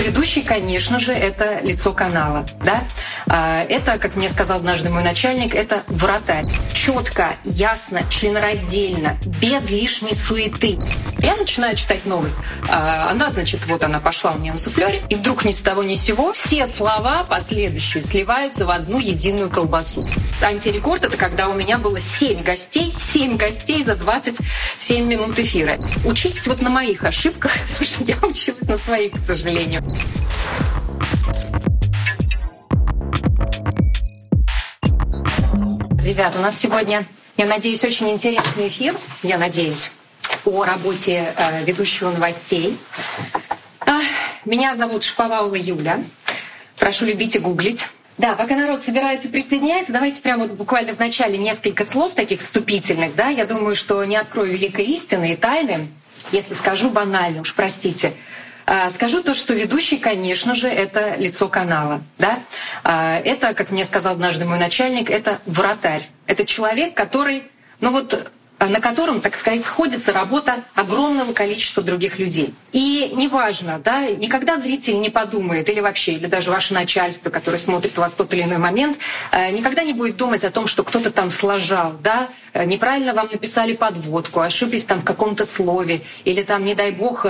Ведущий, конечно же, это лицо канала. Да? А, это, как мне сказал однажды мой начальник, это вратарь. Четко, ясно, членораздельно, без лишней суеты. Я начинаю читать новость. А, она, значит, вот она пошла у меня на суфлере, и вдруг ни с того ни с сего все слова последующие сливаются в одну единую колбасу. Антирекорд — это когда у меня было 7 гостей, 7 гостей за 27 минут эфира. Учитесь вот на моих ошибках, потому что я училась на своих, к сожалению. Ребят, у нас сегодня, я надеюсь, очень интересный эфир, я надеюсь, о работе э, ведущего новостей. А, меня зовут Шповалова Юля. Прошу любить и гуглить. Да, пока народ собирается присоединяется, давайте прямо вот буквально в начале несколько слов таких вступительных. Да? Я думаю, что не открою великой истины и тайны, если скажу банально, уж простите. А, скажу то, что ведущий, конечно же, это лицо канала. Да? А, это, как мне сказал однажды мой начальник, это вратарь. Это человек, который ну вот Э, на котором, так сказать, сходится работа огромного количества других людей. И неважно, да, никогда зритель не подумает, или вообще, или даже ваше начальство, которое смотрит вас в тот или иной момент, э, никогда не будет думать о том, что кто-то там сложал, да, э, неправильно вам написали подводку, ошиблись там в каком-то слове, или там, не дай бог,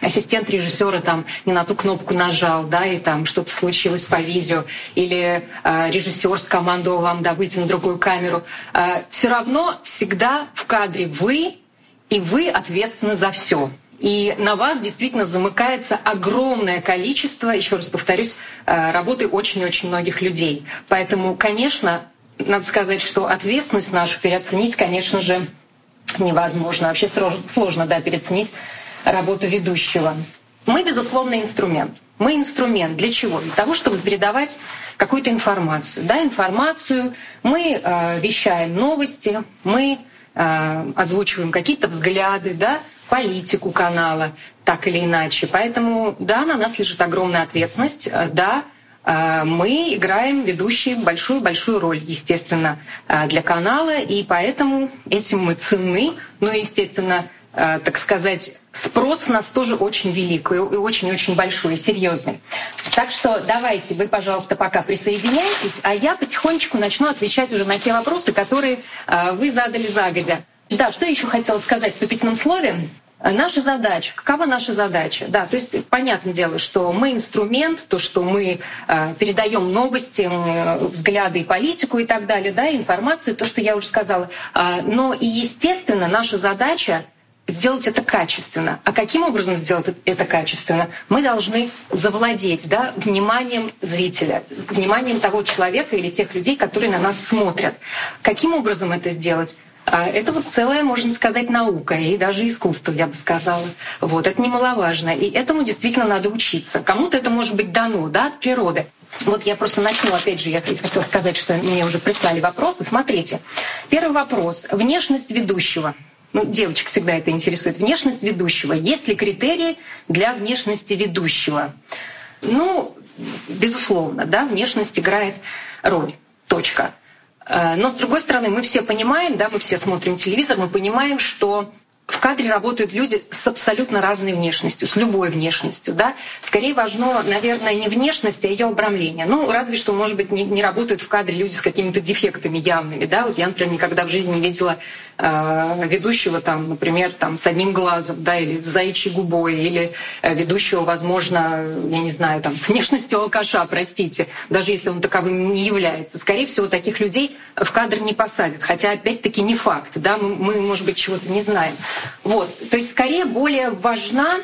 ассистент режиссера там не на ту кнопку нажал, да, и там что-то случилось по видео, или э, режиссер скомандовал вам выйти на другую камеру, э, все равно всегда в кадре вы, и вы ответственны за все. И на вас действительно замыкается огромное количество, еще раз повторюсь, э, работы очень-очень многих людей. Поэтому, конечно, надо сказать, что ответственность нашу переоценить, конечно же, невозможно. Вообще сложно да, переоценить работу ведущего. Мы, безусловно, инструмент. Мы инструмент для чего? Для того, чтобы передавать какую-то информацию. Да, информацию. Мы э, вещаем новости, мы э, озвучиваем какие-то взгляды, да, политику канала, так или иначе. Поэтому, да, на нас лежит огромная ответственность. Э, да, э, мы играем ведущие большую-большую роль, естественно, э, для канала, и поэтому этим мы ценны. Ну, естественно, так сказать, спрос у нас тоже очень велик и очень-очень большой, и серьезный. Так что давайте вы, пожалуйста, пока присоединяйтесь, а я потихонечку начну отвечать уже на те вопросы, которые э, вы задали загодя. Да, что еще хотела сказать в вступительном слове? Наша задача, какова наша задача? Да, то есть понятное дело, что мы инструмент, то, что мы э, передаем новости, э, взгляды и политику и так далее, да, информацию, то, что я уже сказала. Э, но и естественно наша задача сделать это качественно. А каким образом сделать это качественно? Мы должны завладеть да, вниманием зрителя, вниманием того человека или тех людей, которые на нас смотрят. Каким образом это сделать? А, это вот целая, можно сказать, наука и даже искусство, я бы сказала. Вот, это немаловажно. И этому действительно надо учиться. Кому-то это может быть дано да, от природы. Вот я просто начну, опять же, я хотела сказать, что мне уже прислали вопросы. Смотрите, первый вопрос. Внешность ведущего — ну, девочек всегда это интересует, внешность ведущего. Есть ли критерии для внешности ведущего? Ну, безусловно, да, внешность играет роль. Точка. Э, но с другой стороны, мы все понимаем, да, мы все смотрим телевизор, мы понимаем, что в кадре работают люди с абсолютно разной внешностью, с любой внешностью. Да? Скорее важно, наверное, не внешность, а ее обрамление. Ну, разве что, может быть, не, не работают в кадре люди с какими-то дефектами явными. Да? Вот я, например, никогда в жизни не видела э, ведущего, там, например, там, с одним глазом, да, или с заячьей губой, или э, ведущего, возможно, я не знаю, там, с внешностью алкаша, простите, даже если он таковым не является. Скорее всего, таких людей в кадр не посадят. Хотя, опять-таки, не факт. Да? Мы, мы может быть, чего-то не знаем. Вот. То есть скорее более важна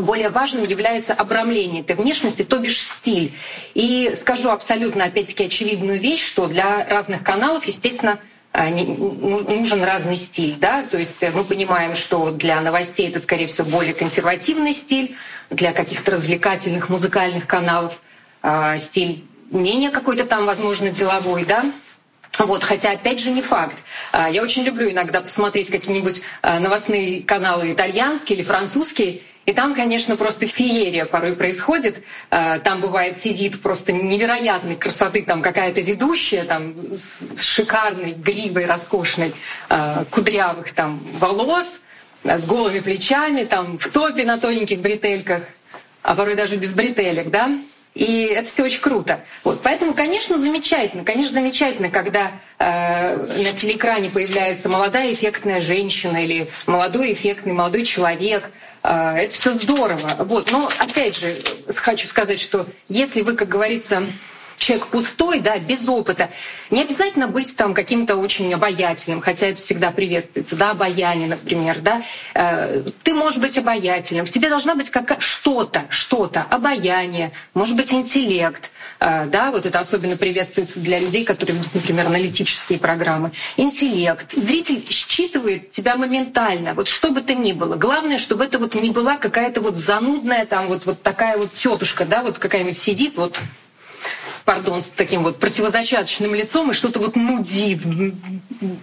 более важным является обрамление этой внешности, то бишь стиль. И скажу абсолютно, опять-таки, очевидную вещь, что для разных каналов, естественно, э, ну, нужен разный стиль. Да? То есть мы понимаем, что для новостей это, скорее всего, более консервативный стиль, для каких-то развлекательных музыкальных каналов э, стиль менее какой-то там, возможно, деловой. Да? Вот, хотя, опять же, не факт. А, я очень люблю иногда посмотреть какие-нибудь а, новостные каналы итальянские или французские, и там, конечно, просто феерия порой происходит. А, там бывает сидит просто невероятной красоты там какая-то ведущая там с шикарной гривой роскошной кудрявых там волос, с голыми плечами, там в топе на тоненьких бретельках. а порой даже без бретелек, да, и это все очень круто. Вот, поэтому, конечно, замечательно. Конечно, замечательно, когда э, на телеэкране появляется молодая эффектная женщина или молодой эффектный молодой человек. Э, это все здорово. Вот. Но опять же, хочу сказать, что если вы, как говорится, человек пустой, да, без опыта. Не обязательно быть там каким-то очень обаятельным, хотя это всегда приветствуется, да, обаяние, например, да. Э, ты можешь быть обаятельным, в тебе должна быть какая что-то, что-то, обаяние, может быть, интеллект, э, да, вот это особенно приветствуется для людей, которые ведут, например, аналитические программы. Интеллект. Зритель считывает тебя моментально, вот что бы то ни было. Главное, чтобы это вот не была какая-то вот занудная там вот, вот такая вот тетушка, да, вот какая-нибудь сидит, вот пардон, с таким вот противозачаточным лицом и что-то вот нудит,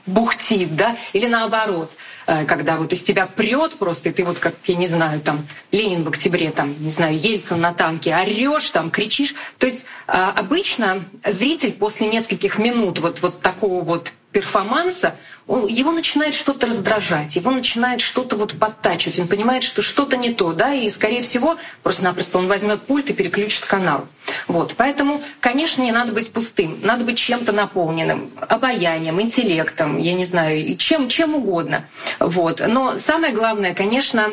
бухтит, да, или наоборот э, когда вот из тебя прет просто, и ты вот как, я не знаю, там, Ленин в октябре, там, не знаю, Ельцин на танке, орешь, там, кричишь. То есть а, обычно зритель после нескольких минут вот, вот такого вот перформанса, он, его начинает что-то раздражать, его начинает что-то вот подтачивать, он понимает, что что-то не то, да, и, скорее всего, просто-напросто он возьмет пульт и переключит канал. Вот. Поэтому, конечно, не надо быть пустым, надо быть чем-то наполненным, обаянием, интеллектом, я не знаю, чем, чем угодно. Вот. Но самое главное, конечно,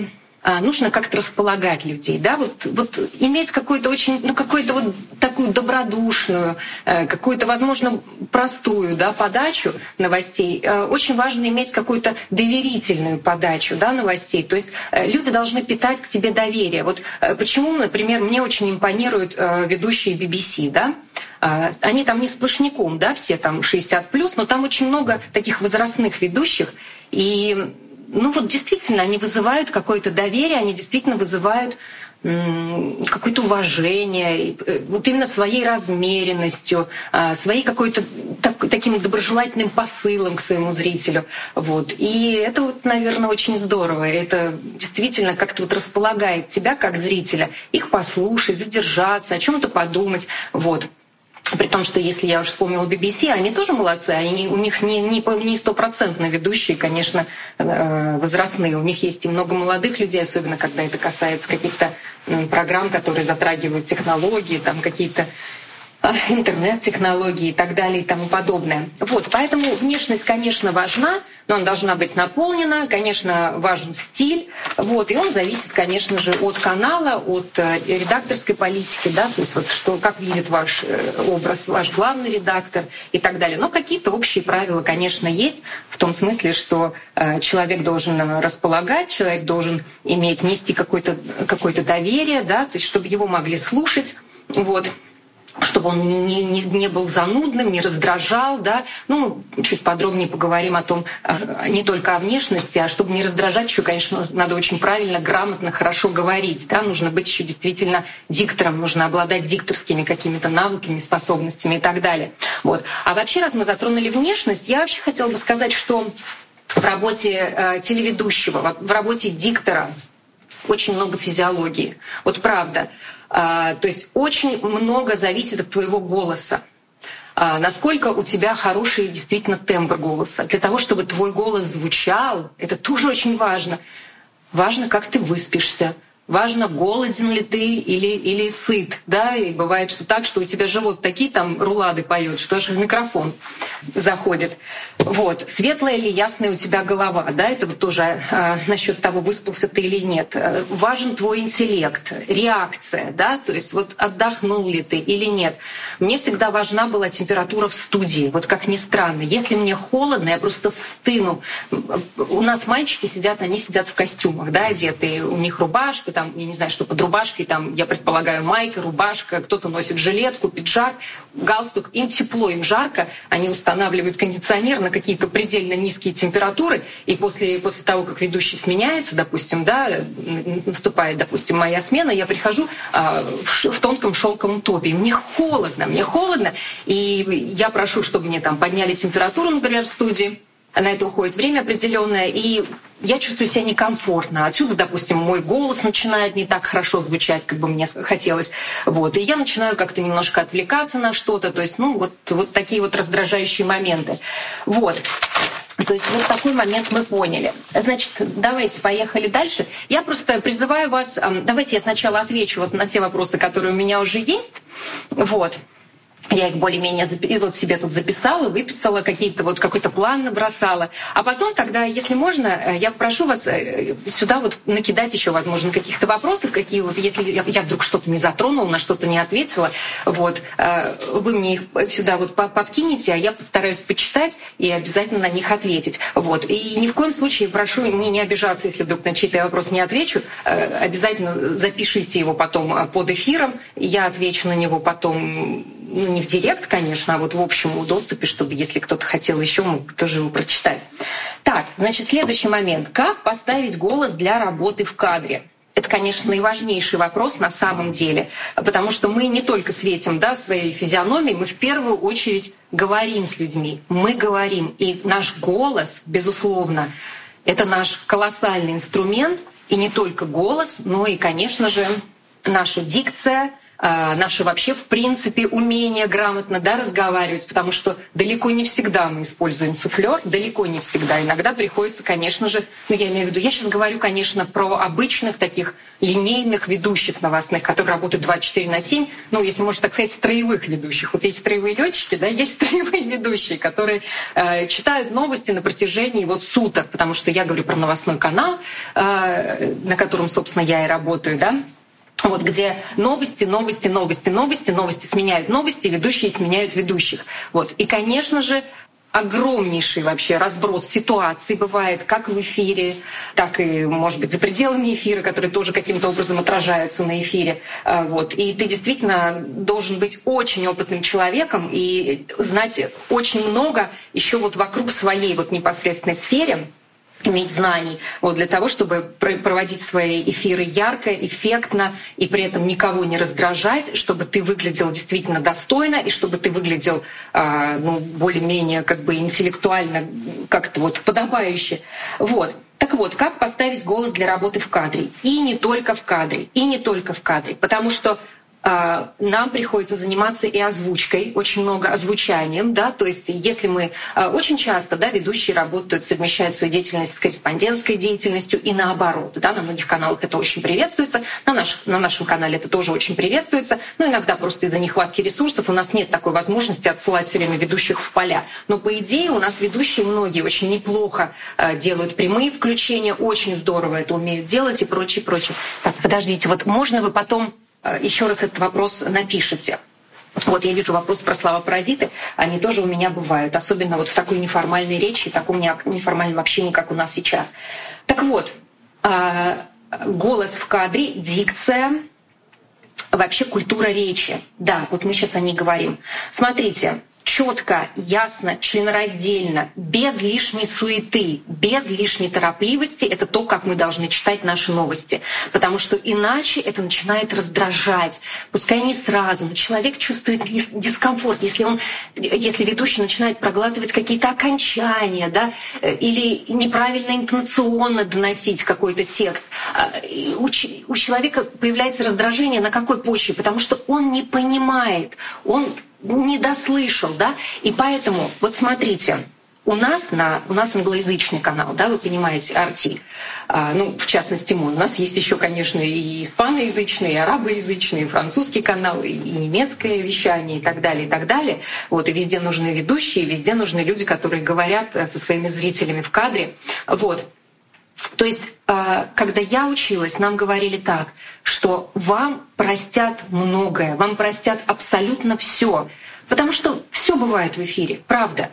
нужно как-то располагать людей, да, вот, вот иметь какую-то очень, ну, какую-то вот такую добродушную, э, какую-то, возможно, простую, да, подачу новостей. Э, очень важно иметь какую-то доверительную подачу, да, новостей. То есть э, люди должны питать к тебе доверие. Вот почему, например, мне очень импонируют ведущие BBC, да, они там не сплошняком, да, все там 60 плюс, но там очень много таких возрастных ведущих, и ну вот действительно, они вызывают какое-то доверие, они действительно вызывают какое-то уважение, э, вот именно своей размеренностью, а, своей какой-то так, таким доброжелательным посылом к своему зрителю. Вот. И это, вот, наверное, очень здорово. Это действительно как-то вот располагает тебя как зрителя, их послушать, задержаться, о чем то подумать. Вот. При том, что если я уже вспомнила BBC, они тоже молодцы, они, у них не, не, не стопроцентно ведущие, конечно, э, возрастные. У них есть и много молодых людей, особенно когда это касается каких-то программ, которые затрагивают технологии, там какие-то интернет-технологии и так далее и тому подобное. Вот, поэтому внешность, конечно, важна, но она должна быть наполнена, конечно, важен стиль, вот, и он зависит, конечно же, от канала, от э, редакторской политики, да, то есть вот что, как видит ваш э, образ, ваш главный редактор и так далее. Но какие-то общие правила, конечно, есть, в том смысле, что э, человек должен располагать, человек должен иметь, нести какое-то какое доверие, да, то есть чтобы его могли слушать, вот, чтобы он не, не, не был занудным, не раздражал, да. Ну, чуть подробнее поговорим о том, а, не только о внешности, а чтобы не раздражать, еще, конечно, надо очень правильно, грамотно, хорошо говорить, да. Нужно быть еще действительно диктором, нужно обладать дикторскими какими-то навыками, способностями и так далее. Вот. А вообще, раз мы затронули внешность, я вообще хотела бы сказать, что в работе э, телеведущего, в работе диктора очень много физиологии. Вот правда. А, то есть очень много зависит от твоего голоса. А, насколько у тебя хороший действительно тембр голоса. Для того, чтобы твой голос звучал, это тоже очень важно. Важно, как ты выспишься, Важно, голоден ли ты или, или сыт. Да? И бывает, что так, что у тебя живот такие там рулады поет, что аж в микрофон заходит. Вот. Светлая или ясная у тебя голова. Да? Это вот тоже а, насчет того, выспался ты или нет. Э, важен твой интеллект, реакция. Да? То есть вот отдохнул ли ты или нет. Мне всегда важна была температура в студии. Вот как ни странно. Если мне холодно, я просто стыну. У нас мальчики сидят, они сидят в костюмах, да, одетые. У них рубашка, там, я не знаю, что под рубашкой, там, я предполагаю, майка, рубашка, кто-то носит жилетку, пиджак, галстук, им тепло, им жарко, они устанавливают кондиционер на какие-то предельно низкие температуры, и после, после того, как ведущий сменяется, допустим, да, наступает, допустим, моя смена, я прихожу а, в, в тонком шелковом топе, и мне холодно, мне холодно, и я прошу, чтобы мне там подняли температуру, например, в студии, на это уходит время определенное, и я чувствую себя некомфортно. Отсюда, допустим, мой голос начинает не так хорошо звучать, как бы мне хотелось. Вот. И я начинаю как-то немножко отвлекаться на что-то. То есть, ну, вот, вот такие вот раздражающие моменты. Вот. То есть вот такой момент мы поняли. Значит, давайте поехали дальше. Я просто призываю вас, давайте я сначала отвечу вот на те вопросы, которые у меня уже есть. Вот. Я их более-менее вот себе тут записала, выписала, какие-то вот какой-то план набросала. А потом тогда, если можно, э, я прошу вас э, сюда вот накидать еще, возможно, каких-то вопросов, какие вот, если я вдруг что-то не затронула, на что-то не ответила, вот, э, вы мне их сюда вот подкинете, а я постараюсь почитать и обязательно на них ответить. Вот. И ни в коем случае прошу не, не обижаться, если вдруг на чей-то вопрос не отвечу. Обязательно запишите его потом под эфиром, я отвечу на него потом ну, не в директ, конечно, а вот в общем доступе, чтобы если кто-то хотел еще, мог тоже его прочитать. Так, значит, следующий момент. Как поставить голос для работы в кадре? Это, конечно, наиважнейший вопрос на самом деле, потому что мы не только светим да, своей физиономией, мы в первую очередь говорим с людьми. Мы говорим, и наш голос, безусловно, это наш колоссальный инструмент, и не только голос, но и, конечно же, наша дикция — наше вообще в принципе умение грамотно да, разговаривать, потому что далеко не всегда мы используем суфлер, далеко не всегда. Иногда приходится, конечно же, ну я имею в виду, я сейчас говорю, конечно, про обычных таких линейных ведущих новостных, которые работают 24 на 7, ну, если можно так сказать, строевых ведущих. Вот есть строевые летчики, да, есть строевые ведущие, которые э, читают новости на протяжении вот суток, потому что я говорю про новостной канал, э, на котором, собственно, я и работаю, да, вот где новости, новости, новости, новости, новости сменяют новости, ведущие сменяют ведущих. Вот. И, конечно же, огромнейший вообще разброс ситуаций бывает как в эфире, так и, может быть, за пределами эфира, которые тоже каким-то образом отражаются на эфире. А, вот. И ты действительно должен быть очень опытным человеком и знать очень много еще вот вокруг своей вот непосредственной сфере, иметь знаний вот, для того, чтобы проводить свои эфиры ярко, эффектно и при этом никого не раздражать, чтобы ты выглядел действительно достойно и чтобы ты выглядел э, ну, более-менее как бы интеллектуально как-то вот подобающе. Вот. Так вот, как поставить голос для работы в кадре? И не только в кадре, и не только в кадре. Потому что нам приходится заниматься и озвучкой, очень много озвучанием, да, то есть если мы а, очень часто, да, ведущие работают, совмещают свою деятельность с корреспондентской деятельностью и наоборот, да, на многих каналах это очень приветствуется, на, наш, на нашем канале это тоже очень приветствуется, но иногда просто из-за нехватки ресурсов у нас нет такой возможности отсылать все время ведущих в поля, но по идее у нас ведущие многие очень неплохо а, делают прямые включения, очень здорово это умеют делать и прочее, прочее. Так, подождите, вот можно вы потом еще раз этот вопрос напишите. Вот я вижу вопрос про слова-паразиты, они тоже у меня бывают, особенно вот в такой неформальной речи, в таком неформальном общении, как у нас сейчас. Так вот, э, голос в кадре, дикция, вообще культура речи. Да, вот мы сейчас о ней говорим. Смотрите, четко, ясно, членораздельно, без лишней суеты, без лишней торопливости — это то, как мы должны читать наши новости. Потому что иначе это начинает раздражать. Пускай не сразу, но человек чувствует дискомфорт, если, он, если ведущий начинает проглатывать какие-то окончания да, э, или неправильно интонационно доносить какой-то текст. А, у, у человека появляется раздражение на какой почве? Потому что он не понимает, он не дослышал, да, и поэтому, вот смотрите, у нас, на, у нас англоязычный канал, да, вы понимаете, RT, а, ну, в частности, мой. У нас есть еще, конечно, и испаноязычный, и арабоязычный, и французский канал, и, и немецкое вещание, и так далее, и так далее. Вот, и везде нужны ведущие, везде нужны люди, которые говорят со своими зрителями в кадре. Вот. То есть, а, когда я училась, нам говорили так, что вам простят многое, вам простят абсолютно все, потому что все бывает в эфире, правда.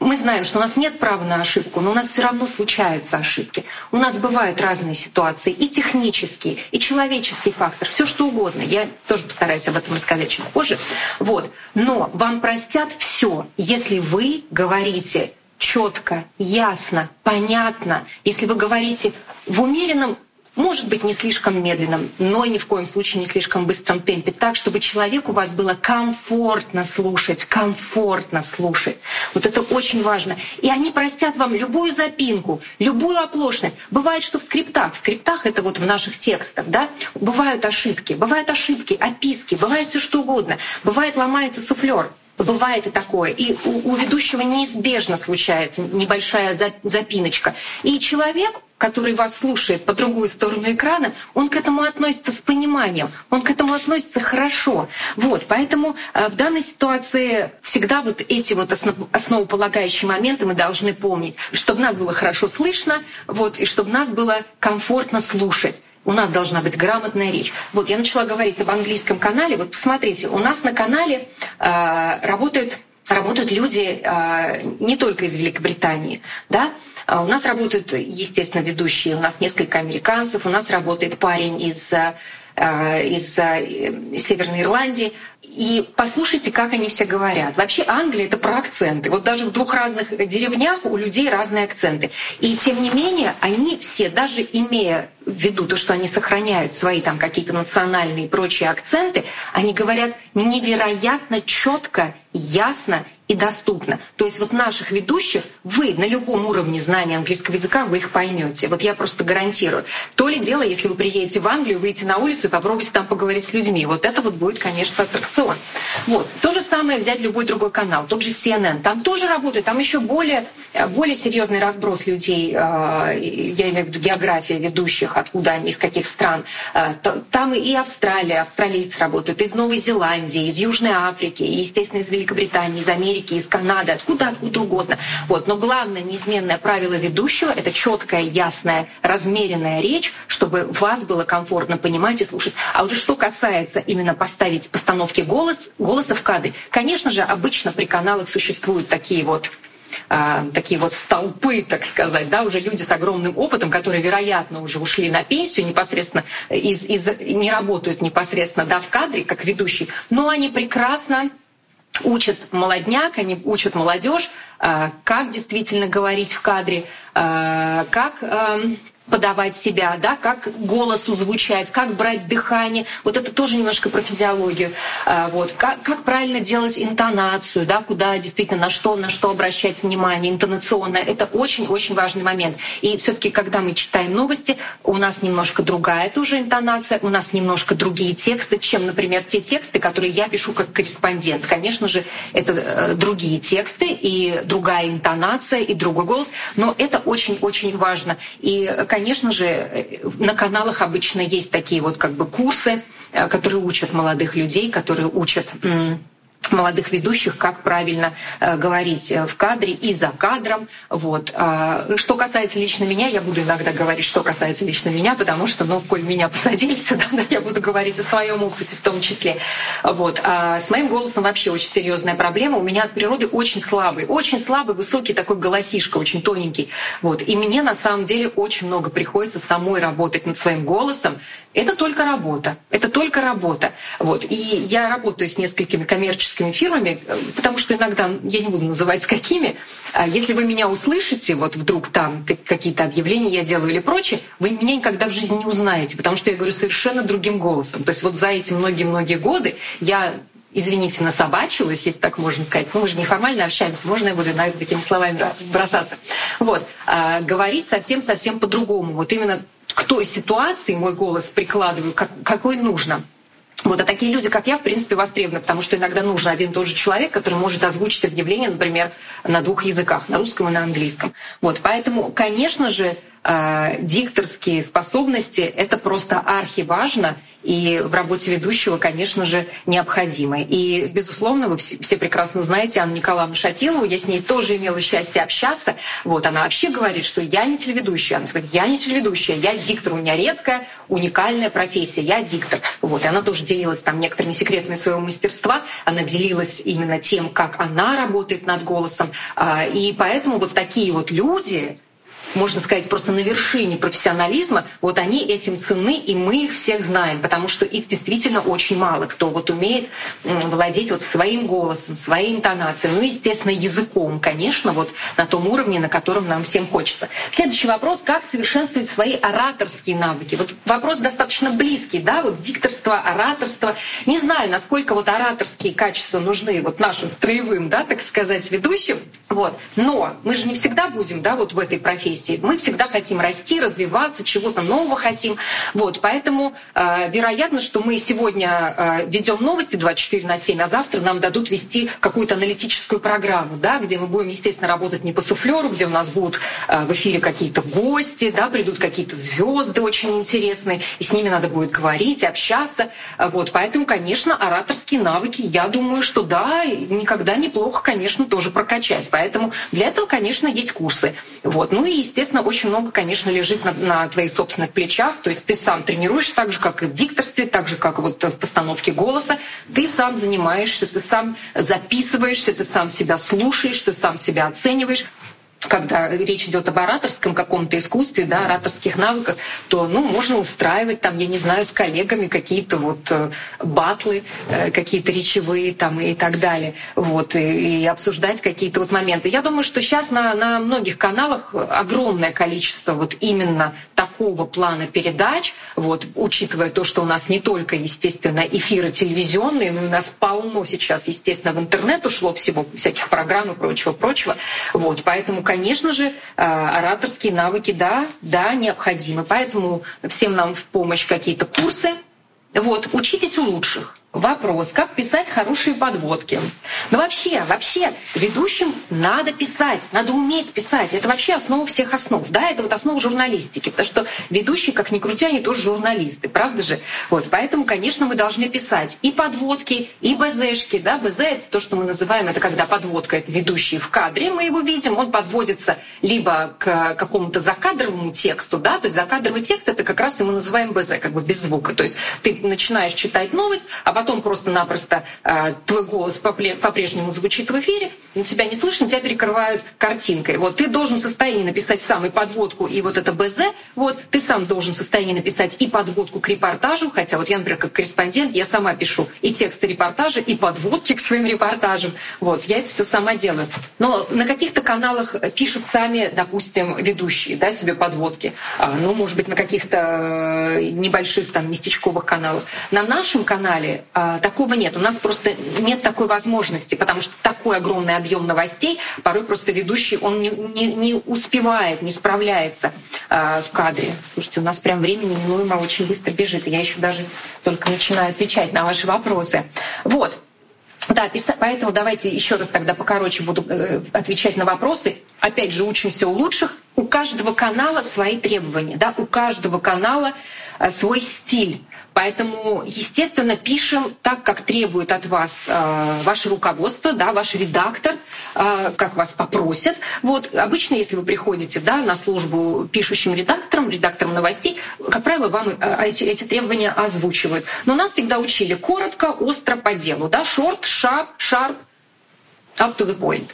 Мы знаем, что у нас нет права на ошибку, но у нас все равно случаются ошибки. У нас бывают разные ситуации, и технические, и человеческий фактор, все что угодно. Я тоже постараюсь об этом рассказать чуть позже. Вот. Но вам простят все, если вы говорите четко, ясно, понятно. Если вы говорите в умеренном может быть, не слишком медленном, но ни в коем случае не слишком быстром темпе, так, чтобы человеку у вас было комфортно слушать, комфортно слушать. Вот это очень важно. И они простят вам любую запинку, любую оплошность. Бывает, что в скриптах, в скриптах это вот в наших текстах, да, бывают ошибки, бывают ошибки, описки, бывает все что угодно. Бывает ломается суфлер, Бывает и такое. И у, у ведущего неизбежно случается небольшая запиночка. И человек, который вас слушает по другую сторону экрана, он к этому относится с пониманием, он к этому относится хорошо. Вот, поэтому э, в данной ситуации всегда вот эти вот основополагающие моменты мы должны помнить, чтобы нас было хорошо слышно, вот, и чтобы нас было комфортно слушать. У нас должна быть грамотная речь. Вот я начала говорить об английском канале. Вот посмотрите, у нас на канале э, работает работают люди э, не только из Великобритании, да, а у нас работают, естественно, ведущие, у нас несколько американцев, у нас работает парень из э, из э, Северной Ирландии. И послушайте, как они все говорят. Вообще Англия — это про акценты. Вот даже в двух разных деревнях у людей разные акценты. И тем не менее, они все, даже имея в виду то, что они сохраняют свои там какие-то национальные и прочие акценты, они говорят невероятно четко, ясно и доступно. То есть вот наших ведущих вы на любом уровне знания английского языка вы их поймете. Вот я просто гарантирую. То ли дело, если вы приедете в Англию, выйдете на улицу и попробуйте там поговорить с людьми. Вот это вот будет, конечно, аттракцион. Вот. То же самое взять любой другой канал, тот же CNN. Там тоже работает, там еще более, более серьезный разброс людей, э, я имею в виду география ведущих, откуда они, из каких стран. Э, там и Австралия, австралийцы работают, из Новой Зеландии, из Южной Африки, и, естественно, из Великобритании, из Америки Америки, из Канады, откуда, откуда угодно. Вот. Но главное неизменное правило ведущего — это четкая, ясная, размеренная речь, чтобы вас было комфортно понимать и слушать. А уже что касается именно поставить постановки голос, голоса в кадре, конечно же, обычно при каналах существуют такие вот а, такие вот столпы, так сказать, да, уже люди с огромным опытом, которые, вероятно, уже ушли на пенсию непосредственно, из, из, не работают непосредственно да, в кадре, как ведущие, но они прекрасно учат молодняк, они учат молодежь, э, как действительно говорить в кадре, э, как подавать себя, да, как голосу звучать, как брать дыхание. Вот это тоже немножко про физиологию. А, вот. Как, как правильно делать интонацию, да, куда действительно на что, на что обращать внимание, интонационно. Это очень-очень важный момент. И все таки когда мы читаем новости, у нас немножко другая тоже интонация, у нас немножко другие тексты, чем, например, те тексты, которые я пишу как корреспондент. Конечно же, это э, другие тексты и другая интонация, и другой голос, но это очень-очень важно. И, конечно же, э, на каналах обычно есть такие вот как бы курсы, э, которые учат молодых людей, которые учат молодых ведущих, как правильно э, говорить э, в кадре и за кадром. Вот. А, что касается лично меня, я буду иногда говорить, что касается лично меня, потому что, ну, коль меня посадили сюда, да, я буду говорить о своем опыте в том числе. Вот. А с моим голосом вообще очень серьезная проблема. У меня от природы очень слабый, очень слабый, высокий такой голосишка, очень тоненький. Вот. И мне на самом деле очень много приходится самой работать над своим голосом. Это только работа. Это только работа. Вот. И я работаю с несколькими коммерческими фирмами, потому что иногда, я не буду называть с какими, а если вы меня услышите, вот вдруг там какие-то объявления я делаю или прочее, вы меня никогда в жизни не узнаете, потому что я говорю совершенно другим голосом. То есть вот за эти многие-многие годы я извините, насобачилась, если так можно сказать. Ну, мы же неформально общаемся, можно я буду на такими словами бросаться. Вот. А, говорить совсем-совсем по-другому. Вот именно к той ситуации мой голос прикладываю, как, какой нужно. Вот, а такие люди, как я, в принципе, востребованы, потому что иногда нужен один и тот же человек, который может озвучить объявление, например, на двух языках, на русском и на английском. Вот, поэтому, конечно же, Э, дикторские способности — это просто архиважно и в работе ведущего, конечно же, необходимо. И, безусловно, вы все прекрасно знаете Анну Николаевну Шатилову, я с ней тоже имела счастье общаться. Вот, она вообще говорит, что я не телеведущая. Она говорит, я не телеведущая, я диктор, у меня редкая, уникальная профессия, я диктор. Вот, и она тоже делилась там некоторыми секретами своего мастерства, она делилась именно тем, как она работает над голосом. А, и поэтому вот такие вот люди, можно сказать, просто на вершине профессионализма, вот они этим ценны, и мы их всех знаем, потому что их действительно очень мало, кто вот умеет владеть вот своим голосом, своей интонацией, ну и, естественно, языком, конечно, вот на том уровне, на котором нам всем хочется. Следующий вопрос, как совершенствовать свои ораторские навыки? Вот вопрос достаточно близкий, да, вот дикторство, ораторство. Не знаю, насколько вот ораторские качества нужны вот нашим строевым, да, так сказать, ведущим, вот. Но мы же не всегда будем, да, вот в этой профессии профессии. Мы всегда хотим расти, развиваться, чего-то нового хотим. Вот, поэтому э, вероятно, что мы сегодня э, ведем новости 24 на 7, а завтра нам дадут вести какую-то аналитическую программу, да, где мы будем, естественно, работать не по суфлеру, где у нас будут э, в эфире какие-то гости, да, придут какие-то звезды очень интересные, и с ними надо будет говорить, общаться. Вот, поэтому, конечно, ораторские навыки, я думаю, что да, никогда неплохо, конечно, тоже прокачать. Поэтому для этого, конечно, есть курсы. Вот. Ну и, естественно, очень много, конечно, лежит на, на твоих собственных плечах. То есть ты сам тренируешься так же, как и в дикторстве, так же, как вот в постановке голоса. Ты сам занимаешься, ты сам записываешься, ты сам себя слушаешь, ты сам себя оцениваешь когда речь идет об ораторском каком-то искусстве, да, ораторских навыках, то ну, можно устраивать там, я не знаю, с коллегами какие-то вот э, батлы, э, какие-то речевые там и так далее, вот, и, и обсуждать какие-то вот моменты. Я думаю, что сейчас на, на многих каналах огромное количество вот именно такого плана передач, вот, учитывая то, что у нас не только, естественно, эфиры телевизионные, но у нас полно сейчас, естественно, в интернет ушло всего, всяких программ и прочего-прочего, вот, поэтому, конечно же, э, ораторские навыки, да, да, необходимы. Поэтому всем нам в помощь какие-то курсы. Вот, учитесь у лучших. Вопрос, как писать хорошие подводки. Ну вообще, вообще, ведущим надо писать, надо уметь писать. Это вообще основа всех основ. Да, это вот основа журналистики. Потому что ведущие, как ни крути, они тоже журналисты, правда же? Вот, поэтому, конечно, мы должны писать и подводки, и БЗшки. Да? БЗ — это то, что мы называем, это когда подводка — это ведущий в кадре, мы его видим, он подводится либо к какому-то закадровому тексту, да, то есть закадровый текст — это как раз и мы называем БЗ, как бы без звука. То есть ты начинаешь читать новость, а потом потом просто-напросто э, твой голос по-прежнему звучит в эфире, но тебя не слышно, тебя перекрывают картинкой. Вот ты должен в состоянии написать сам и подводку, и вот это БЗ, вот ты сам должен в состоянии написать и подводку к репортажу, хотя вот я, например, как корреспондент, я сама пишу и тексты репортажа, и подводки к своим репортажам. Вот, я это все сама делаю. Но на каких-то каналах пишут сами, допустим, ведущие, да, себе подводки. А, ну, может быть, на каких-то э, небольших там местечковых каналах. На нашем канале такого нет. У нас просто нет такой возможности, потому что такой огромный объем новостей, порой просто ведущий, он не, не, не успевает, не справляется а, в кадре. Слушайте, у нас прям времени немного очень быстро бежит. Я еще даже только начинаю отвечать на ваши вопросы. Вот. Да, поэтому давайте еще раз тогда покороче буду э, отвечать на вопросы. Опять же, учимся у лучших. У каждого канала свои требования, да, у каждого канала э, свой стиль. Поэтому, естественно, пишем так, как требует от вас э, ваше руководство, да, ваш редактор, э, как вас попросят. Вот обычно, если вы приходите да, на службу пишущим редактором, редактором новостей, как правило, вам э, эти, эти требования озвучивают. Но нас всегда учили коротко, остро по делу, да, short, sharp, sharp, up to the point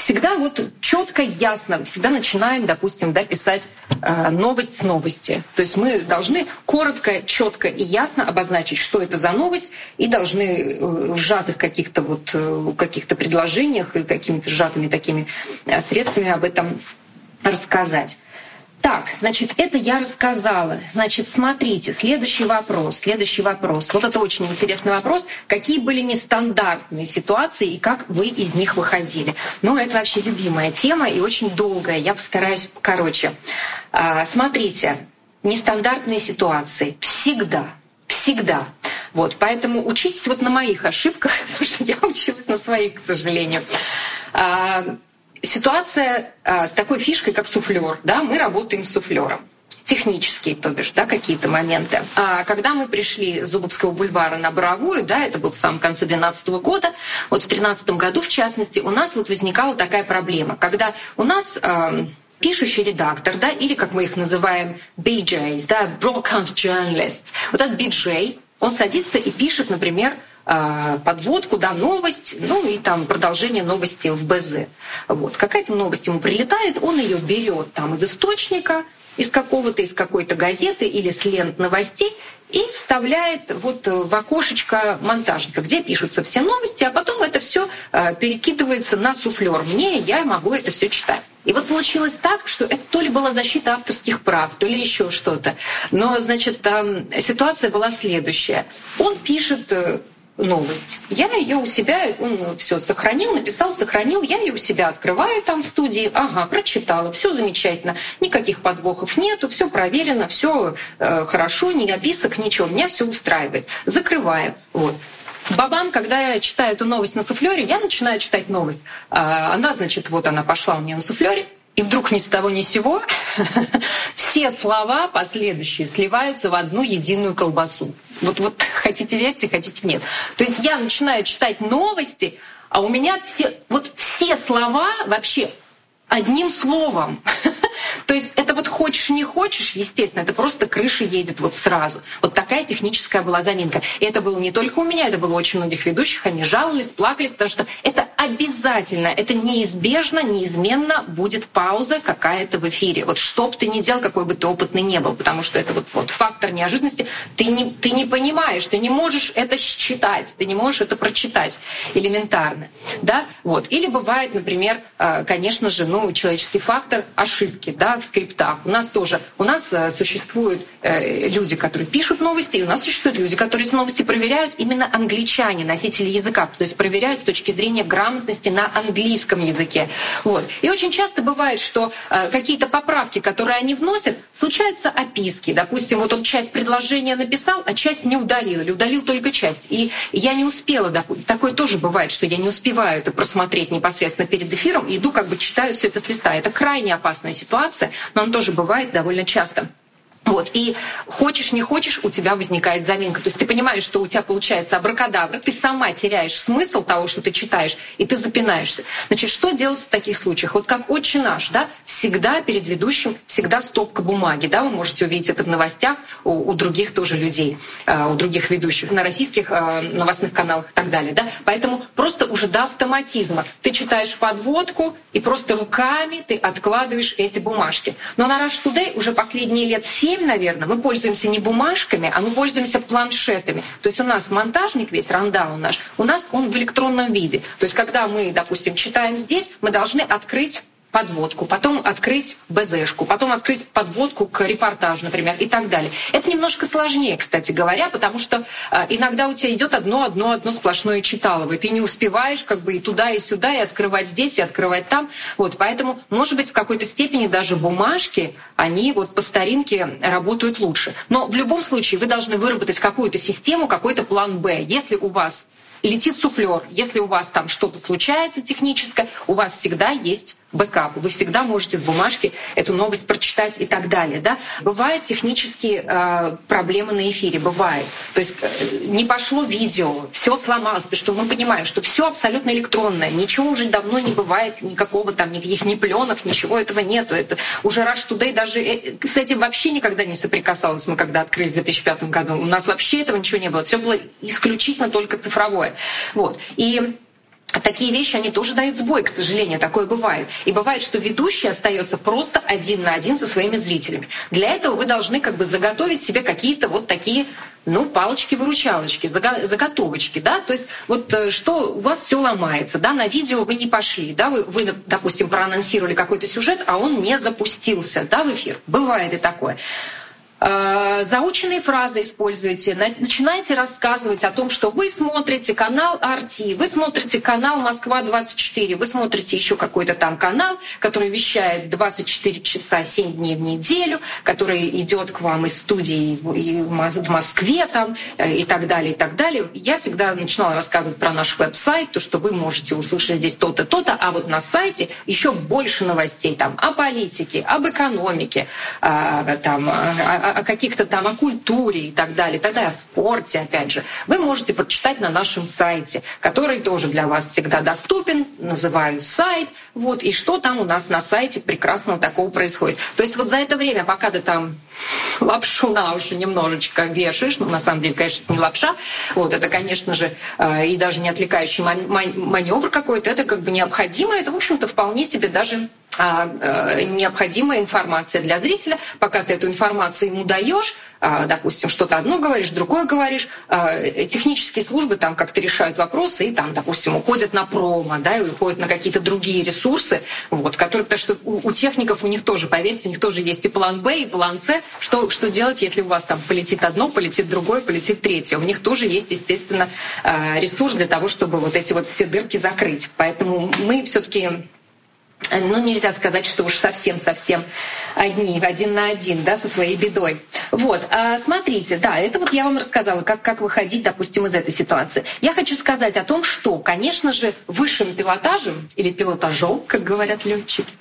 всегда вот четко, ясно, всегда начинаем, допустим, да, писать э, новость с новости. То есть мы должны коротко, четко и ясно обозначить, что это за новость, и должны э, в сжатых каких-то вот э, каких-то предложениях и какими-то сжатыми такими э, средствами об этом рассказать. Так, значит, это я рассказала. Значит, смотрите, следующий вопрос, следующий вопрос. Вот это очень интересный вопрос. Какие были нестандартные ситуации и как вы из них выходили? Ну, это вообще любимая тема и очень долгая. Я постараюсь короче. А, смотрите, нестандартные ситуации всегда, всегда. Вот, поэтому учитесь вот на моих ошибках, потому что я училась на своих, к сожалению. Ситуация а, с такой фишкой, как суфлер. Да, мы работаем с суфлером технические, то бишь, да, какие-то моменты. А когда мы пришли с Зубовского бульвара на Боровую, да, это был в самом конце 2012 года, вот в 2013 году, в частности, у нас вот возникала такая проблема, когда у нас э, пишущий редактор, да, или, как мы их называем, BJs, да, broadcast journalists, вот этот BJ, он садится и пишет, например, подводку, да, новость, ну и там продолжение новости в БЗ. Вот. Какая-то новость ему прилетает, он ее берет там из источника, из какого-то, из какой-то газеты или с лент новостей и вставляет вот в окошечко монтажника, где пишутся все новости, а потом это все а, перекидывается на суфлер. Мне я могу это все читать. И вот получилось так, что это то ли была защита авторских прав, то ли еще что-то. Но, значит, ситуация была следующая. Он пишет э, новость. Я ее у себя, он все сохранил, написал, сохранил, я ее у себя открываю там в студии, ага, прочитала, все замечательно, никаких подвохов нету, все проверено, все э, хорошо, ни описок, ничего, меня все устраивает. Закрываю. Вот. Бабам, когда я читаю эту новость на суфлере, я начинаю читать новость. А, она, значит, вот она пошла у меня на суфлере, и вдруг ни с того ни с сего все слова последующие сливаются в одну единую колбасу. Вот, вот хотите верьте, хотите нет. То есть я начинаю читать новости, а у меня все, вот все слова вообще одним словом. То есть это вот хочешь не хочешь, естественно, это просто крыша едет вот сразу. Вот такая техническая была заминка. И это было не только у меня, это было очень многих ведущих. Они жаловались, плакались, потому что это обязательно, это неизбежно, неизменно будет пауза какая-то в эфире. Вот что бы ты ни делал, какой бы ты опытный не был, потому что это вот, вот фактор неожиданности. Ты не, ты не понимаешь, ты не можешь это считать, ты не можешь это прочитать элементарно. Да? Вот. Или бывает, например, э, конечно же, ну, человеческий фактор ошибки да, в скриптах. У нас тоже, у нас э, существуют э, люди, которые пишут новости, и у нас существуют люди, которые эти новости проверяют, именно англичане, носители языка, то есть проверяют с точки зрения грамотности на английском языке. Вот. И очень часто бывает, что э, какие-то поправки, которые они вносят, случаются описки. Допустим, вот он часть предложения написал, а часть не удалил, или удалил только часть. И я не успела, такое тоже бывает, что я не успеваю это просмотреть непосредственно перед эфиром, иду как бы читаю все это листа. Это крайне опасная ситуация, но он тоже бывает довольно часто. Вот. И хочешь, не хочешь, у тебя возникает заминка. То есть ты понимаешь, что у тебя получается абракадабра, ты сама теряешь смысл того, что ты читаешь, и ты запинаешься. Значит, что делать в таких случаях? Вот как «Отче наш», да, всегда перед ведущим, всегда стопка бумаги, да, вы можете увидеть это в новостях у, у других тоже людей, а, у других ведущих, на российских а, новостных каналах и так далее, да. Поэтому просто уже до автоматизма ты читаешь подводку, и просто руками ты откладываешь эти бумажки. Но на Rush Today уже последние лет 7 7, наверное, мы пользуемся не бумажками, а мы пользуемся планшетами. То есть у нас монтажник весь, рандаун наш, у нас он в электронном виде. То есть когда мы, допустим, читаем здесь, мы должны открыть подводку, потом открыть БЗшку, потом открыть подводку к репортажу, например, и так далее. Это немножко сложнее, кстати говоря, потому что э, иногда у тебя идет одно, одно, одно сплошное читалово, и ты не успеваешь как бы и туда, и сюда, и открывать здесь, и открывать там. Вот, поэтому, может быть, в какой-то степени даже бумажки, они вот по старинке работают лучше. Но в любом случае вы должны выработать какую-то систему, какой-то план «Б». Если у вас летит суфлер, если у вас там что-то случается техническое, у вас всегда есть бэкап. Вы всегда можете с бумажки эту новость прочитать и так далее. Да? Бывают технические э, проблемы на эфире, бывает. То есть э, не пошло видео, все сломалось, потому что мы понимаем, что все абсолютно электронное, ничего уже давно не бывает, никакого там, никаких ни пленок, ничего этого нету. Это уже Rush Today даже э, с этим вообще никогда не соприкасалась, мы когда открылись в 2005 году. У нас вообще этого ничего не было. Все было исключительно только цифровое. Вот. И Такие вещи, они тоже дают сбой, к сожалению, такое бывает. И бывает, что ведущий остается просто один на один со своими зрителями. Для этого вы должны как бы заготовить себе какие-то вот такие ну, палочки-выручалочки, заготовочки, да, то есть вот э, что у вас все ломается, да, на видео вы не пошли, да, вы, вы допустим, проанонсировали какой-то сюжет, а он не запустился, да, в эфир. Бывает и такое. Э, заученные фразы используйте, начинайте рассказывать о том, что вы смотрите канал RT, вы смотрите канал Москва-24, вы смотрите еще какой-то там канал, который вещает 24 часа 7 дней в неделю, который идет к вам из студии в Москве там, э, и так далее, и так далее. Я всегда начинала рассказывать про наш веб-сайт, то, что вы можете услышать здесь то-то, то-то, а вот на сайте еще больше новостей там о политике, об экономике, э, там, о каких-то там, о культуре и так далее, тогда о спорте, опять же, вы можете прочитать на нашем сайте, который тоже для вас всегда доступен, называю сайт, вот, и что там у нас на сайте прекрасного такого происходит. То есть вот за это время, пока ты там лапшу на уши немножечко вешаешь, ну, на самом деле, конечно, это не лапша, вот, это, конечно же, э, и даже не отвлекающий маневр какой-то, это как бы необходимо, это, в общем-то, вполне себе даже необходимая информация для зрителя. Пока ты эту информацию ему даешь, а, допустим, что-то одно говоришь, другое говоришь, а, технические службы там как-то решают вопросы и там, допустим, уходят на промо, да, и уходят на какие-то другие ресурсы, вот, которые, потому что у, у техников у них тоже, поверьте, у них тоже есть и план Б, и план С, что, что делать, если у вас там полетит одно, полетит другое, полетит третье. У них тоже есть, естественно, ресурс для того, чтобы вот эти вот все дырки закрыть. Поэтому мы все-таки ну, нельзя сказать, что уж совсем-совсем одни, один на один, да, со своей бедой. Вот, а, смотрите, да, это вот я вам рассказала, как, как выходить, допустим, из этой ситуации. Я хочу сказать о том, что, конечно же, высшим пилотажем, или пилотажом, как говорят летчики,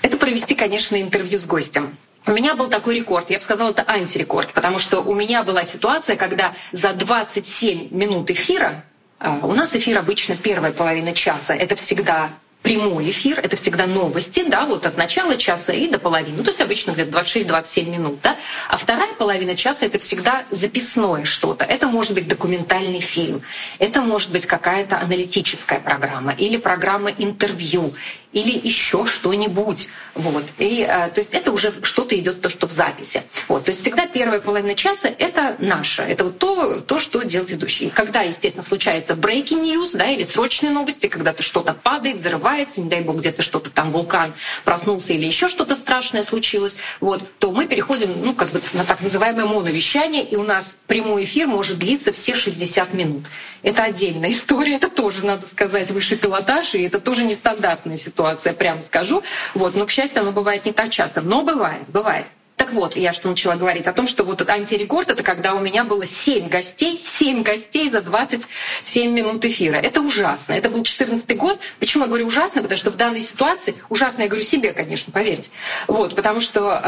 это провести, конечно, интервью с гостем. У меня был такой рекорд, я бы сказала, это антирекорд, потому что у меня была ситуация, когда за 27 минут эфира, а, у нас эфир обычно первая половина часа, это всегда прямой эфир, это всегда новости, да, вот от начала часа и до половины, ну, то есть обычно где-то 26-27 минут, да, а вторая половина часа это всегда записное что-то, это может быть документальный фильм, это может быть какая-то аналитическая программа или программа интервью, или еще что-нибудь. Вот. И, э, то есть это уже что-то идет то, что в записи. Вот. То есть всегда первая половина часа — это наше, это вот то, то, что делает ведущий. И когда, естественно, случается breaking news да, или срочные новости, когда-то что-то падает, взрывается, не дай бог, где-то что-то там вулкан проснулся или еще что-то страшное случилось, вот, то мы переходим ну, как бы на так называемое моновещание, и у нас прямой эфир может длиться все 60 минут. Это отдельная история, это тоже, надо сказать, высший пилотаж, и это тоже нестандартная ситуация ситуация, прям скажу. Вот. Но, к счастью, оно бывает не так часто. Но бывает, бывает. Так вот, я что начала говорить о том, что вот этот антирекорд — это когда у меня было 7 гостей, 7 гостей за 27 минут эфира. Это ужасно. Это был 14 год. Почему я говорю ужасно? Потому что в данной ситуации, ужасно я говорю себе, конечно, поверьте. Вот, потому что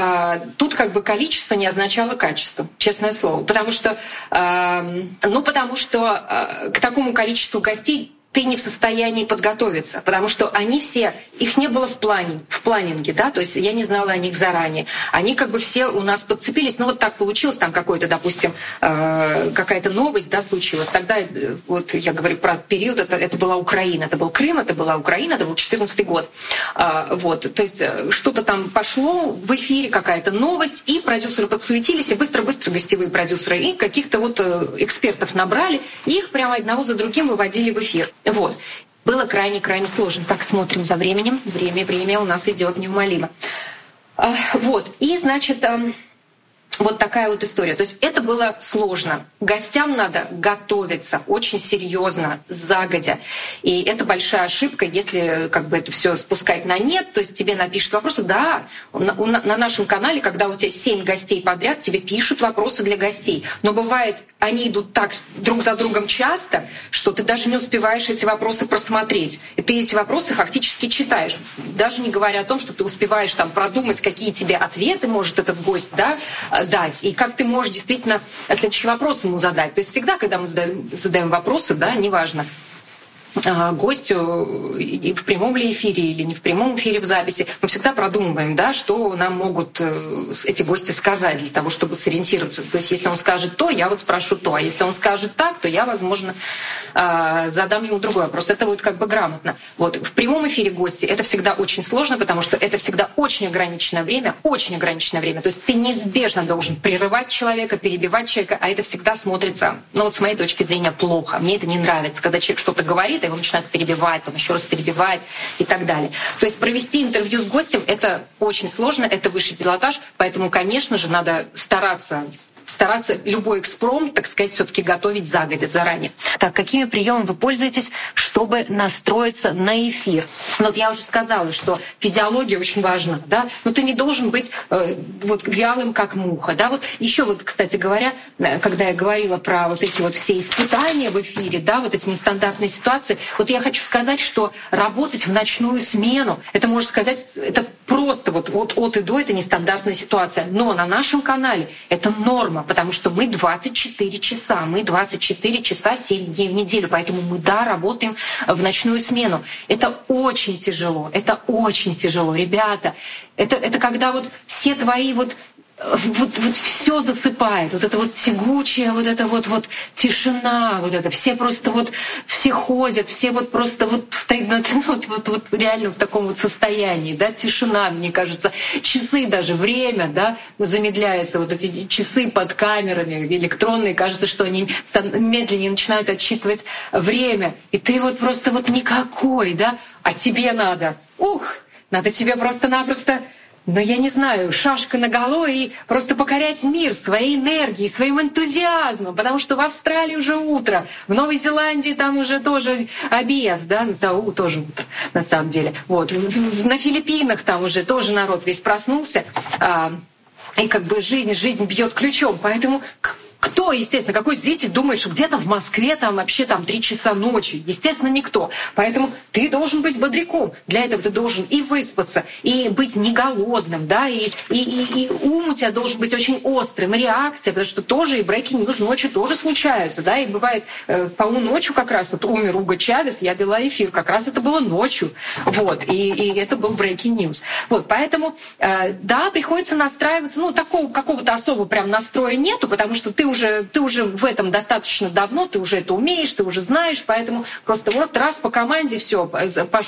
э, тут как бы количество не означало качество, честное слово. Потому что, э, ну, потому что э, к такому количеству гостей ты не в состоянии подготовиться, потому что они все, их не было в плане, в планинге, да, то есть я не знала о них заранее. Они как бы все у нас подцепились, ну вот так получилось, там какой-то, допустим, э, какая-то новость, да, случилась. Тогда, э, вот я говорю про период, это, это была Украина, это был Крым, это была Украина, это был 14 год. Э, вот, то есть э, что-то там пошло в эфире, какая-то новость, и продюсеры подсуетились, и быстро-быстро гостевые продюсеры, и каких-то вот экспертов набрали, и их прямо одного за другим выводили в эфир. Вот. Было крайне-крайне сложно. Так, смотрим за временем. Время, время у нас идет неумолимо. А, вот. И, значит, вот такая вот история. То есть это было сложно. Гостям надо готовиться очень серьезно, загодя. И это большая ошибка, если как бы это все спускать на нет, то есть тебе напишут вопросы. Да, на, на нашем канале, когда у тебя семь гостей подряд, тебе пишут вопросы для гостей. Но бывает, они идут так друг за другом часто, что ты даже не успеваешь эти вопросы просмотреть. И ты эти вопросы фактически читаешь. Даже не говоря о том, что ты успеваешь там продумать, какие тебе ответы может этот гость да, дать, и как ты можешь действительно следующий вопрос ему задать. То есть всегда, когда мы задаем, задаем вопросы, да, неважно, гостю и в прямом ли эфире или не в прямом эфире в записи, мы всегда продумываем, да, что нам могут э, эти гости сказать для того, чтобы сориентироваться. То есть если он скажет то, я вот спрошу то, а если он скажет так, то я, возможно, а, задам ему другой вопрос. Это будет как бы грамотно. Вот. В прямом эфире гости это всегда очень сложно, потому что это всегда очень ограниченное время, очень ограниченное время. То есть ты неизбежно должен прерывать человека, перебивать человека, а это всегда смотрится, ну вот с моей точки зрения, плохо. Мне это не нравится, когда человек что-то говорит, его начинают перебивать, потом еще раз перебивать и так далее. То есть провести интервью с гостем — это очень сложно, это высший пилотаж, поэтому, конечно же, надо стараться стараться любой экспромт, так сказать, все таки готовить загодя, заранее. Так, какими приемами вы пользуетесь, чтобы настроиться на эфир? Ну, вот я уже сказала, что физиология очень важна, да, но ты не должен быть э, вот вялым, как муха, да. Вот еще вот, кстати говоря, э, когда я говорила про вот эти вот все испытания в эфире, да, вот эти нестандартные ситуации, вот я хочу сказать, что работать в ночную смену, это можно сказать, это просто вот, вот от и до, это нестандартная ситуация. Но на нашем канале это норма норма, потому что мы 24 часа, мы 24 часа 7 дней в неделю, поэтому мы, да, работаем в ночную смену. Это очень тяжело, это очень тяжело, ребята. Это, это когда вот все твои вот вот, вот все засыпает, вот это вот тягучая, вот это вот, вот тишина, вот это, все просто вот, все ходят, все вот просто вот, в, ну, вот, вот, вот реально в таком вот состоянии, да, тишина, мне кажется, часы даже, время, да, замедляется, вот эти часы под камерами электронные, кажется, что они медленнее начинают отсчитывать время, и ты вот просто вот никакой, да, а тебе надо, ух, надо тебе просто-напросто но я не знаю, шашка на голову и просто покорять мир своей энергией, своим энтузиазмом, потому что в Австралии уже утро, в Новой Зеландии там уже тоже обед, да, ну, да тоже утро на самом деле. Вот. На Филиппинах там уже тоже народ весь проснулся. А, и как бы жизнь, жизнь бьет ключом. Поэтому кто, естественно, какой зритель думает, что где-то в Москве там вообще там три часа ночи? Естественно, никто. Поэтому ты должен быть бодряком. Для этого ты должен и выспаться, и быть не голодным, да, и, и, и, и ум у тебя должен быть очень острым, и реакция, потому что тоже и news ночью тоже случаются, да, и бывает, э, ночью как раз вот умер Уго Чавес, я вела эфир, как раз это было ночью, вот, и, и это был breaking news. Вот, поэтому, э, да, приходится настраиваться, ну, такого какого-то особого прям настроя нету, потому что ты уже, ты уже в этом достаточно давно, ты уже это умеешь, ты уже знаешь, поэтому просто вот раз по команде все,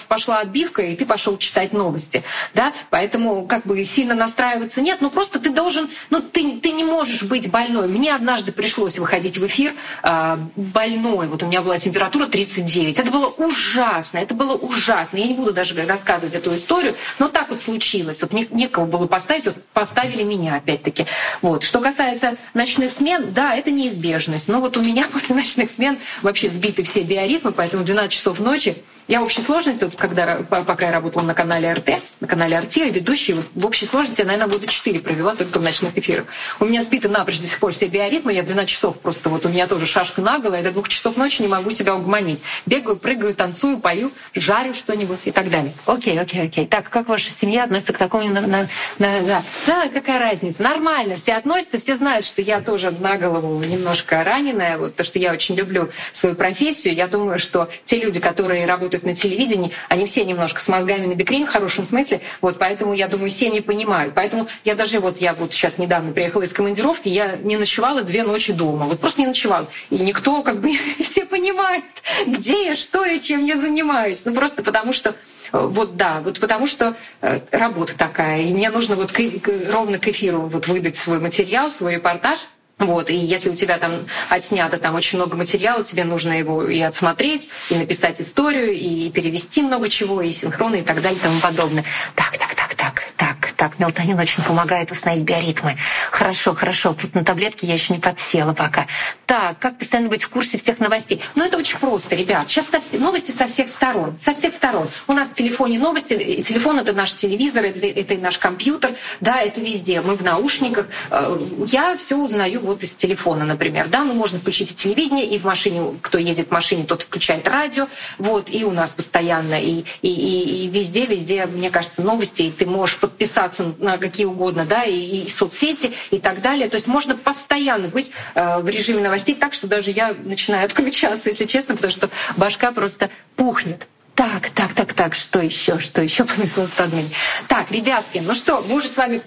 пошла отбивка, и ты пошел читать новости. Да? Поэтому как бы сильно настраиваться нет, но просто ты должен, ну ты, ты не можешь быть больной. Мне однажды пришлось выходить в эфир э, больной, вот у меня была температура 39. Это было ужасно, это было ужасно. Я не буду даже рассказывать эту историю, но так вот случилось. Вот некого было поставить, вот поставили меня опять-таки. Вот. Что касается ночных смен, да, это неизбежность. Но вот у меня после ночных смен вообще сбиты все биоритмы, поэтому в 12 часов ночи я в общей сложности, вот когда, пока я работала на канале РТ, на канале Арти, ведущий, вот в общей сложности я, наверное, года 4 провела только в ночных эфирах. У меня сбиты напрочь до сих пор все биоритмы, я в 12 часов просто, вот у меня тоже шашка наголо, я до двух часов ночи не могу себя угомонить. Бегаю, прыгаю, танцую, пою, жарю что-нибудь и так далее. Окей, окей, окей. Так, как ваша семья относится к такому? На, на, на, да. да, какая разница? Нормально, все относятся, все знают, что я тоже на голову немножко раненая, вот, то, что я очень люблю свою профессию. Я думаю, что те люди, которые работают на телевидении, они все немножко с мозгами на бекрень в хорошем смысле, вот, поэтому, я думаю, семьи понимают. Поэтому я даже вот, я вот сейчас недавно приехала из командировки, я не ночевала две ночи дома, вот просто не ночевала. И никто, как бы, все понимают, где я, что я, чем я занимаюсь. Ну, просто потому что вот да, вот потому что э, работа такая, и мне нужно вот к, к, ровно к эфиру вот выдать свой материал, свой репортаж, вот, и если у тебя там отснято там очень много материала, тебе нужно его и отсмотреть, и написать историю, и перевести много чего, и синхроны, и так далее, и тому подобное. Так, так, так, так, мелатонин очень помогает установить биоритмы. Хорошо, хорошо, тут на таблетки я еще не подсела пока. Так, как постоянно быть в курсе всех новостей? Ну, это очень просто, ребят. Сейчас со вс... новости со всех сторон, со всех сторон. У нас в телефоне новости, телефон — это наш телевизор, это, это и наш компьютер, да, это везде. Мы в наушниках. Э, я все узнаю вот из телефона, например, да, ну можно включить и телевидение, и в машине, кто ездит в машине, тот включает радио, вот, и у нас постоянно, и, и, и, и везде, везде, мне кажется, новости, и ты можешь подписаться на какие угодно, да, и, и соцсети, и так далее, то есть можно постоянно быть э, в режиме новостей так, что даже я начинаю отключаться, если честно, потому что башка просто пухнет. Так, так, так, так, что еще, что еще понеслось Так, ребятки, ну что, мы уже с вами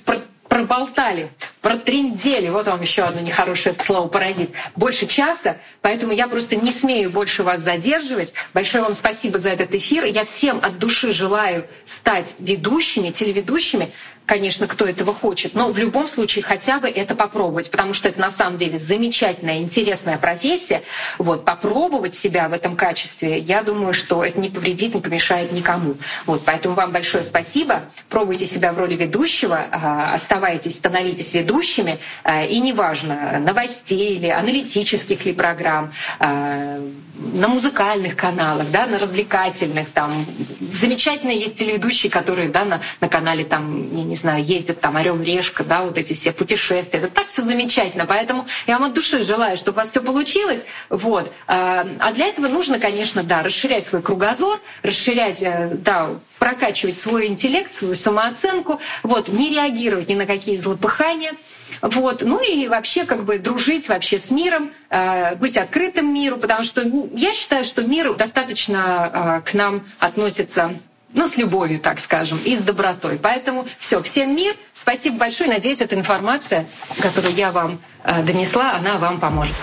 проболтали, протрендели. Вот вам еще одно нехорошее слово «паразит». Больше часа, поэтому я просто не смею больше вас задерживать. Большое вам спасибо за этот эфир. Я всем от души желаю стать ведущими, телеведущими конечно, кто этого хочет, но в любом случае хотя бы это попробовать, потому что это на самом деле замечательная, интересная профессия. Вот, попробовать себя в этом качестве, я думаю, что это не повредит, не помешает никому. Вот, поэтому вам большое спасибо. Пробуйте себя в роли ведущего, а, оставайтесь, становитесь ведущими, а, и неважно, новостей или аналитических ли программ, а, на музыкальных каналах, да, на развлекательных. Там. Замечательно есть телеведущие, которые да, на, на канале там, я не знаю, ездят там Орел Решка, да, вот эти все путешествия. Это так все замечательно. Поэтому я вам от души желаю, чтобы у вас все получилось. Вот. А, а для этого нужно, конечно, да, расширять свой кругозор, расширять, э, да, прокачивать свой интеллект, свою самооценку, вот, не реагировать ни на какие злопыхания. Вот. Ну и вообще как бы дружить вообще с миром, э, быть открытым миру, потому что я считаю, что мир достаточно э, к нам относится ну, с любовью, так скажем, и с добротой. Поэтому все, всем мир. Спасибо большое. Надеюсь, эта информация, которую я вам э, донесла, она вам поможет.